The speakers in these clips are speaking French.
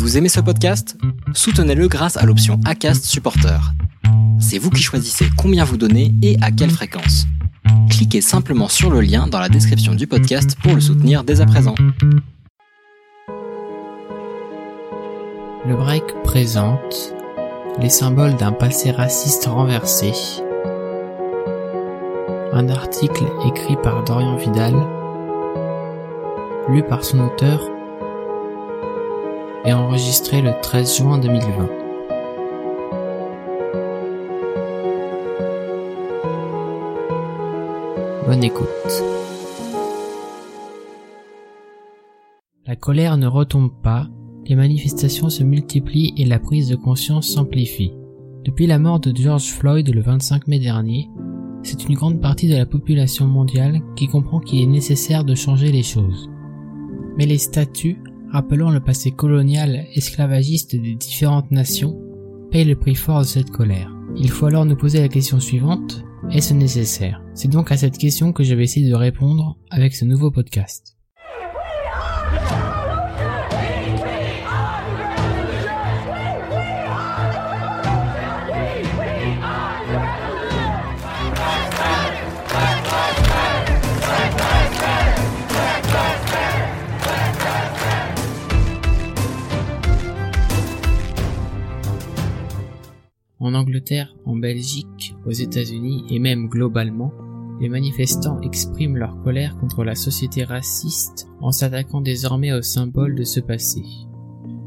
Vous aimez ce podcast? Soutenez-le grâce à l'option ACAST Supporter. C'est vous qui choisissez combien vous donnez et à quelle fréquence. Cliquez simplement sur le lien dans la description du podcast pour le soutenir dès à présent. Le break présente les symboles d'un passé raciste renversé. Un article écrit par Dorian Vidal, lu par son auteur et enregistré le 13 juin 2020. Bonne écoute. La colère ne retombe pas, les manifestations se multiplient et la prise de conscience s'amplifie. Depuis la mort de George Floyd le 25 mai dernier, c'est une grande partie de la population mondiale qui comprend qu'il est nécessaire de changer les choses. Mais les statuts rappelant le passé colonial esclavagiste des différentes nations, payent le prix fort de cette colère. Il faut alors nous poser la question suivante, est-ce nécessaire? C'est donc à cette question que je vais essayer de répondre avec ce nouveau podcast. En Angleterre, en Belgique, aux États-Unis et même globalement, les manifestants expriment leur colère contre la société raciste en s'attaquant désormais aux symboles de ce passé.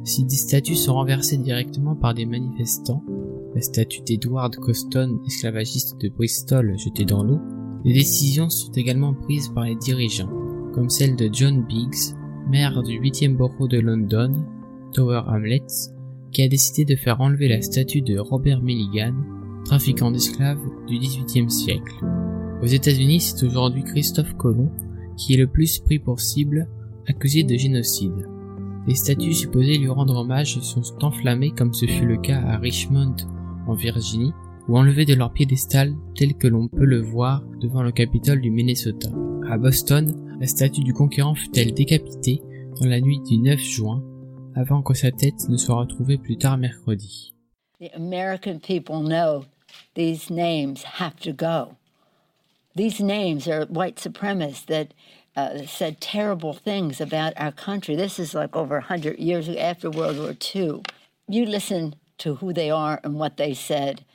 Si des statues sont renversées directement par des manifestants, la statue d'Edward Coston, esclavagiste de Bristol jetée dans l'eau, des décisions sont également prises par les dirigeants, comme celle de John Biggs, maire du 8e borough de London, Tower Hamlets, qui a décidé de faire enlever la statue de Robert Milligan, trafiquant d'esclaves du XVIIIe siècle. Aux États-Unis, c'est aujourd'hui Christophe Colomb qui est le plus pris pour cible, accusé de génocide. Les statues supposées lui rendre hommage sont enflammées comme ce fut le cas à Richmond, en Virginie, ou enlevées de leur piédestal tel que l'on peut le voir devant le Capitole du Minnesota. À Boston, la statue du conquérant fut-elle décapitée dans la nuit du 9 juin avant que sa tête ne soit retrouvée plus tard mercredi. The American people know these names have to go. These names are white supremacists that uh, said terrible things about our country. This is like over 100 years after World War II. You listen to who they are and what they said,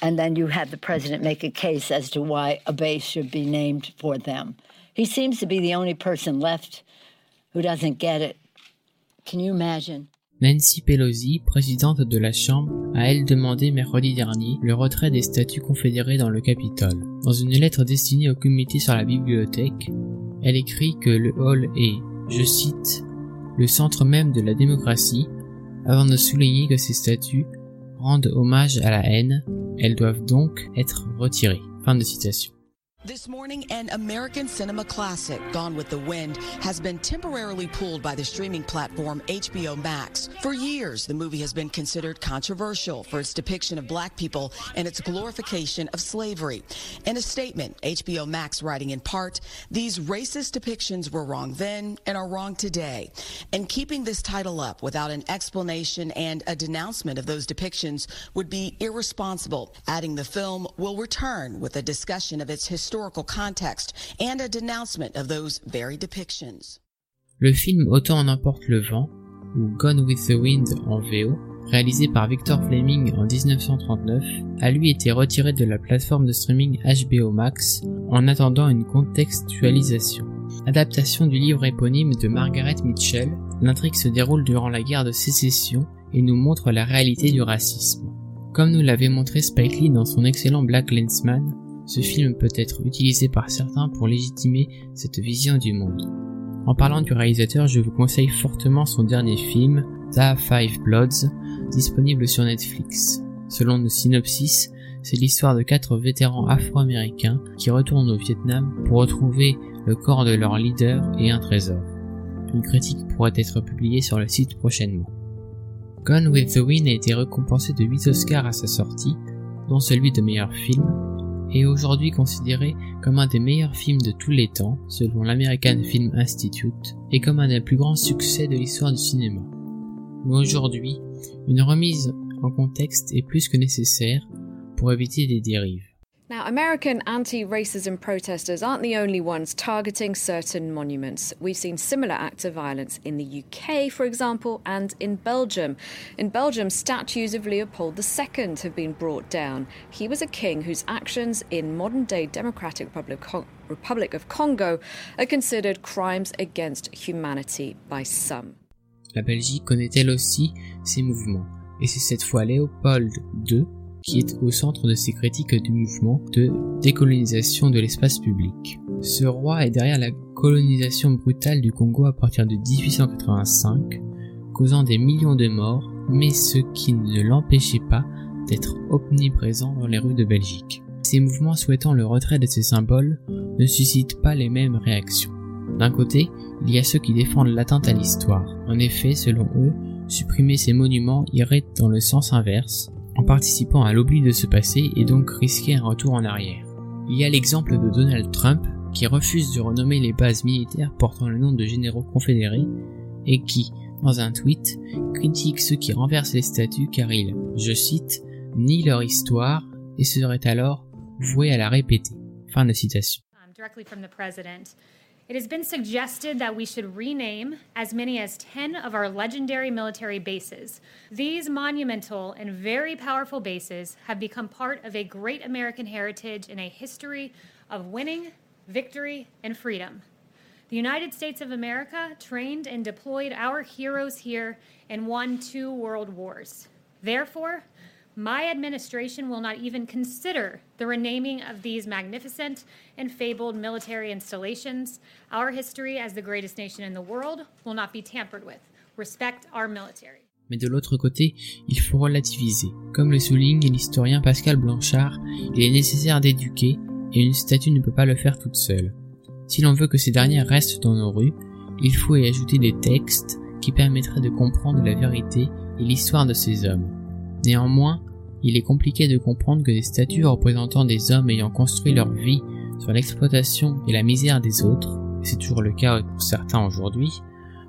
and then you have the president make a case as to why a base should be named for them. He seems to be the only person left who doesn't get it. Nancy Pelosi, présidente de la Chambre, a elle demandé mercredi dernier le retrait des statues confédérées dans le Capitole. Dans une lettre destinée au comité sur la bibliothèque, elle écrit que le hall est, je cite, le centre même de la démocratie, avant de souligner que ces statues rendent hommage à la haine, elles doivent donc être retirées. Fin de citation. This morning, an American cinema classic, Gone with the Wind, has been temporarily pulled by the streaming platform HBO Max. For years, the movie has been considered controversial for its depiction of black people and its glorification of slavery. In a statement, HBO Max writing in part, these racist depictions were wrong then and are wrong today. And keeping this title up without an explanation and a denouncement of those depictions would be irresponsible, adding the film will return with a discussion of its history Le film Autant en emporte le vent, ou Gone with the Wind en VO, réalisé par Victor Fleming en 1939, a lui été retiré de la plateforme de streaming HBO Max en attendant une contextualisation. Adaptation du livre éponyme de Margaret Mitchell, l'intrigue se déroule durant la guerre de sécession et nous montre la réalité du racisme. Comme nous l'avait montré Spike Lee dans son excellent Black Lensman, ce film peut être utilisé par certains pour légitimer cette vision du monde. En parlant du réalisateur, je vous conseille fortement son dernier film, The Five Bloods, disponible sur Netflix. Selon le synopsis, c'est l'histoire de quatre vétérans afro-américains qui retournent au Vietnam pour retrouver le corps de leur leader et un trésor. Une critique pourrait être publiée sur le site prochainement. Gone with the Wind a été récompensé de 8 Oscars à sa sortie, dont celui de meilleur film, est aujourd'hui considéré comme un des meilleurs films de tous les temps, selon l'American Film Institute, et comme un des plus grands succès de l'histoire du cinéma. mais aujourd'hui, une remise en contexte est plus que nécessaire pour éviter des dérives. Now, American anti racism protesters aren't the only ones targeting certain monuments. We've seen similar acts of violence in the UK, for example, and in Belgium. In Belgium, statues of Leopold II have been brought down. He was a king whose actions in modern day Democratic Republic of Congo are considered crimes against humanity by some. La Belgique connaît elle aussi ces mouvements, et c'est cette fois Léopold II qui est au centre de ces critiques du mouvement de décolonisation de l'espace public. Ce roi est derrière la colonisation brutale du Congo à partir de 1885, causant des millions de morts, mais ce qui ne l'empêchait pas d'être omniprésent dans les rues de Belgique. Ces mouvements souhaitant le retrait de ces symboles ne suscitent pas les mêmes réactions. D'un côté, il y a ceux qui défendent l'atteinte à l'histoire. En effet, selon eux, supprimer ces monuments irait dans le sens inverse, en participant à l'oubli de ce passé et donc risquer un retour en arrière. Il y a l'exemple de Donald Trump qui refuse de renommer les bases militaires portant le nom de généraux confédérés et qui, dans un tweet, critique ceux qui renversent les statues car ils, je cite, nient leur histoire et seraient alors voués à la répéter. Fin de citation. It has been suggested that we should rename as many as 10 of our legendary military bases. These monumental and very powerful bases have become part of a great American heritage and a history of winning, victory, and freedom. The United States of America trained and deployed our heroes here and won two world wars. Therefore, My administration will not even consider the renaming of these magnificent and fabled military installations. Our history as the greatest nation in the world will not be tampered with. Respect our military. Mais de l'autre côté, il faut relativiser. Comme le souligne l'historien Pascal Blanchard, il est nécessaire d'éduquer et une statue ne peut pas le faire toute seule. Si l'on veut que ces dernières restent dans nos rues, il faut y ajouter des textes qui permettraient de comprendre la vérité et l'histoire de ces hommes. Néanmoins, il est compliqué de comprendre que des statues représentant des hommes ayant construit leur vie sur l'exploitation et la misère des autres, et c'est toujours le cas pour certains aujourd'hui,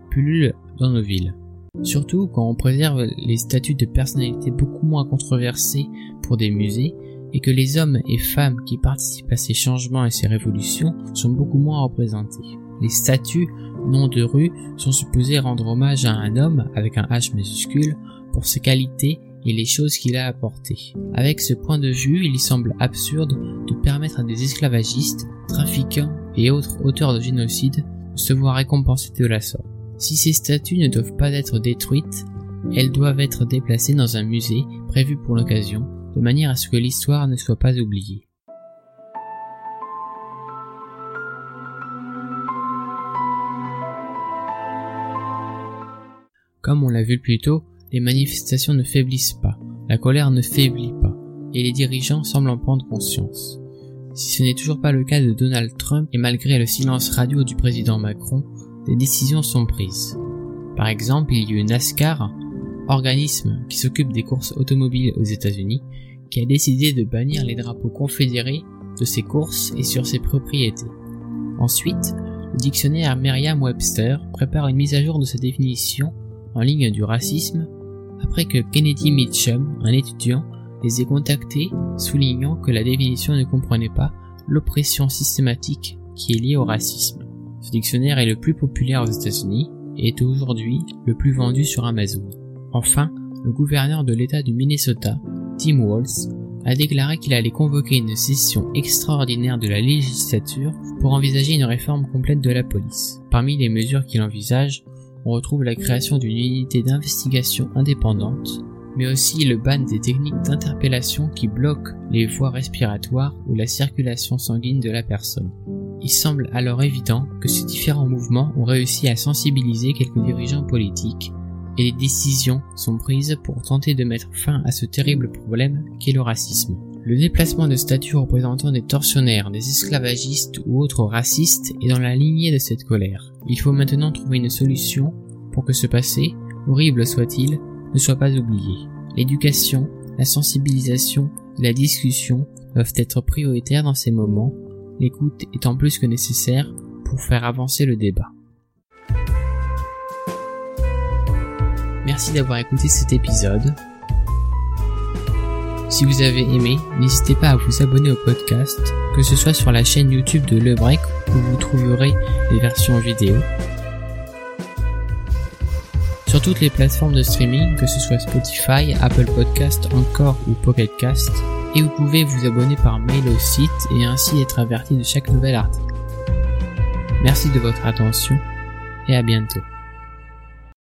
pullulent dans nos villes. Surtout quand on préserve les statues de personnalités beaucoup moins controversées pour des musées et que les hommes et femmes qui participent à ces changements et ces révolutions sont beaucoup moins représentés. Les statues, noms de rue, sont supposées rendre hommage à un homme avec un H majuscule pour ses qualités et les choses qu'il a apportées. Avec ce point de vue, il semble absurde de permettre à des esclavagistes, trafiquants et autres auteurs de génocide de se voir récompensés de la sorte. Si ces statues ne doivent pas être détruites, elles doivent être déplacées dans un musée prévu pour l'occasion, de manière à ce que l'histoire ne soit pas oubliée. Comme on l'a vu plus tôt, les manifestations ne faiblissent pas, la colère ne faiblit pas, et les dirigeants semblent en prendre conscience. Si ce n'est toujours pas le cas de Donald Trump, et malgré le silence radio du président Macron, des décisions sont prises. Par exemple, il y a eu NASCAR, organisme qui s'occupe des courses automobiles aux États-Unis, qui a décidé de bannir les drapeaux confédérés de ses courses et sur ses propriétés. Ensuite, le dictionnaire Merriam-Webster prépare une mise à jour de sa définition en ligne du racisme après que Kennedy Mitchum, un étudiant, les ait contactés, soulignant que la définition ne comprenait pas l'oppression systématique qui est liée au racisme. Ce dictionnaire est le plus populaire aux États-Unis et est aujourd'hui le plus vendu sur Amazon. Enfin, le gouverneur de l'État du Minnesota, Tim Walz, a déclaré qu'il allait convoquer une session extraordinaire de la législature pour envisager une réforme complète de la police. Parmi les mesures qu'il envisage, on retrouve la création d'une unité d'investigation indépendante, mais aussi le ban des techniques d'interpellation qui bloquent les voies respiratoires ou la circulation sanguine de la personne. Il semble alors évident que ces différents mouvements ont réussi à sensibiliser quelques dirigeants politiques et les décisions sont prises pour tenter de mettre fin à ce terrible problème qu'est le racisme. Le déplacement de statues représentant des tortionnaires, des esclavagistes ou autres racistes est dans la lignée de cette colère. Il faut maintenant trouver une solution pour que ce passé, horrible soit-il, ne soit pas oublié. L'éducation, la sensibilisation et la discussion doivent être prioritaires dans ces moments, l'écoute étant plus que nécessaire pour faire avancer le débat. Merci d'avoir écouté cet épisode. Si vous avez aimé, n'hésitez pas à vous abonner au podcast, que ce soit sur la chaîne YouTube de Le Break où vous trouverez les versions vidéo. Sur toutes les plateformes de streaming, que ce soit Spotify, Apple Podcast, Encore ou Pocket Cast, et vous pouvez vous abonner par mail au site et ainsi être averti de chaque nouvel article. Merci de votre attention et à bientôt.